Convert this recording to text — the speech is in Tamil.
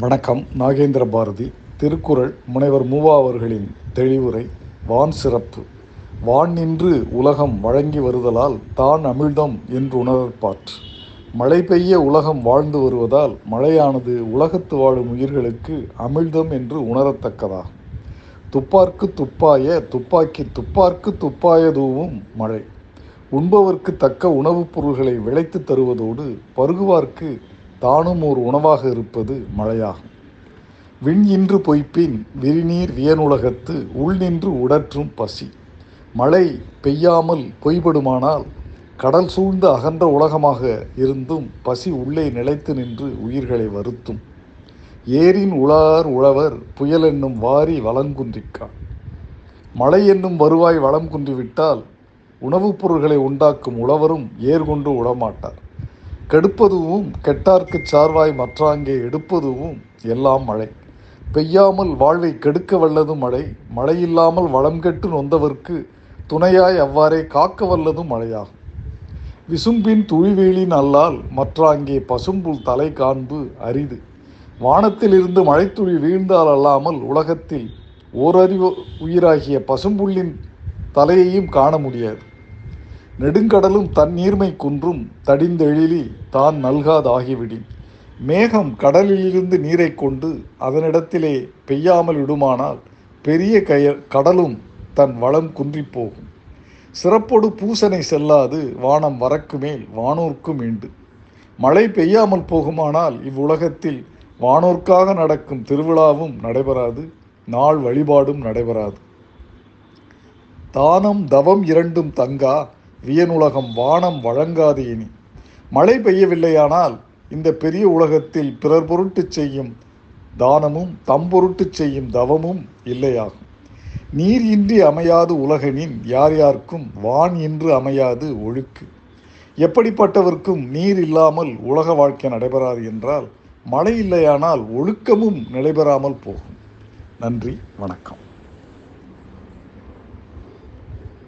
வணக்கம். நாகேந்திர பாரதி திருக்குறள் முனைவர் மூவா அவர்களின் தெளிவுரை வான் சிறப்பு. வான் நின்று உலகம் வழங்கி வருதலால் தான் அமிழ்தம் என்று உணரற்பாற்று மழை பெய்ய உலகம் வாழ்ந்து வருவதால் மழையானது உலகத்து வாழும் உயிர்களுக்கு அமிழ்தம் என்று உணரத்தக்கதாகும் துப்பார்க்கு துப்பாய துப்பாக்கி துப்பார்க்கு துப்பாயதுவும் மழை. உண்பவர்க்கு தக்க உணவுப் பொருள்களை விளைத்து தருவதோடு பருகுவார்க்கு தானும் ஓர் உணவாக இருப்பது மழையாகும். விண் இன்று பொய்ப்பின் விரிநீர் வியனுலகத்து உள் நின்று உடற்றும் பசி. மழை பெய்யாமல் பொய்படுமானால் கடல் சூழ்ந்த அகன்ற உலகமாக இருந்தும் பசி உள்ளே நிலைத்து நின்று உயிர்களை வருத்தும். ஏரின் உளார் உழவர் புயல் என்னும் வாரி வளங்குன்றிக்கா மழை என்னும் வருவாய் வளம் குன்றிவிட்டால் உணவுப் பொருள்களை உண்டாக்கும் உழவரும் ஏர்கொண்டு உடமாட்டார் கெடுப்பதுவும் கெட்டார்க்குச் சார்வாய் மற்றாங்கே எடுப்பதுவும் எல்லாம் மழை. பெய்யாமல் வாழ்வை கெடுக்க வல்லதும் மழை மழையில்லாமல் வளம் கெட்டு நொந்தவர்க்கு துணையாய் அவ்வாறே காக்க வல்லதும் மழையாகும். விசும்பின் துழிவேலின் அல்லால் மற்றாங்கே பசும்புல் தலை காண்பு அரிது. வானத்திலிருந்து மழைத்துளி வீழ்ந்தால் அல்லாமல் உலகத்தில் ஓரறிவு உயிராகிய பசும்புல்லின் தலையையும் காண முடியாது. நெடுங்கடலும் தன் நீர்மை குன்றும் தடிந்தெழிலி தான் நல்காதாகிவிடின். மேகம் கடலிலிருந்து நீரை கொண்டு அதனிடத்திலே பெய்யாமல் விடுமானால் பெரிய கய கடலும் தன் வளம் குன்றிப் போகும். பூசனை செல்லாது வானம் வரக்கு மேல் வானோர்க்கும் மீண்டு. மழை பெய்யாமல் போகுமானால் இவ்வுலகத்தில் வானோர்க்காக நடக்கும் திருவிழாவும் நடைபெறாது நாள் வழிபாடும் நடைபெறாது. தானம் தவம் இரண்டும் தங்கா வியனுலகம் வானம் வழங்காது இனி. மழை பெய்யவில்லையானால் இந்த பெரிய உலகத்தில் பிறர் பொருட்டு செய்யும் தானமும் தம் பொருட்டு செய்யும் தவமும் இல்லையாகும். நீர் இன்றி அமையாது உலகனின் யார் யாருக்கும் வான் இன்று அமையாது ஒழுக்கு. எப்படிப்பட்டவர்க்கும் நீர் இல்லாமல் உலக வாழ்க்கை நடைபெறாது என்றால் மழை இல்லையானால் ஒழுக்கமும் நடைபெறாமல் போகும். நன்றி வணக்கம்.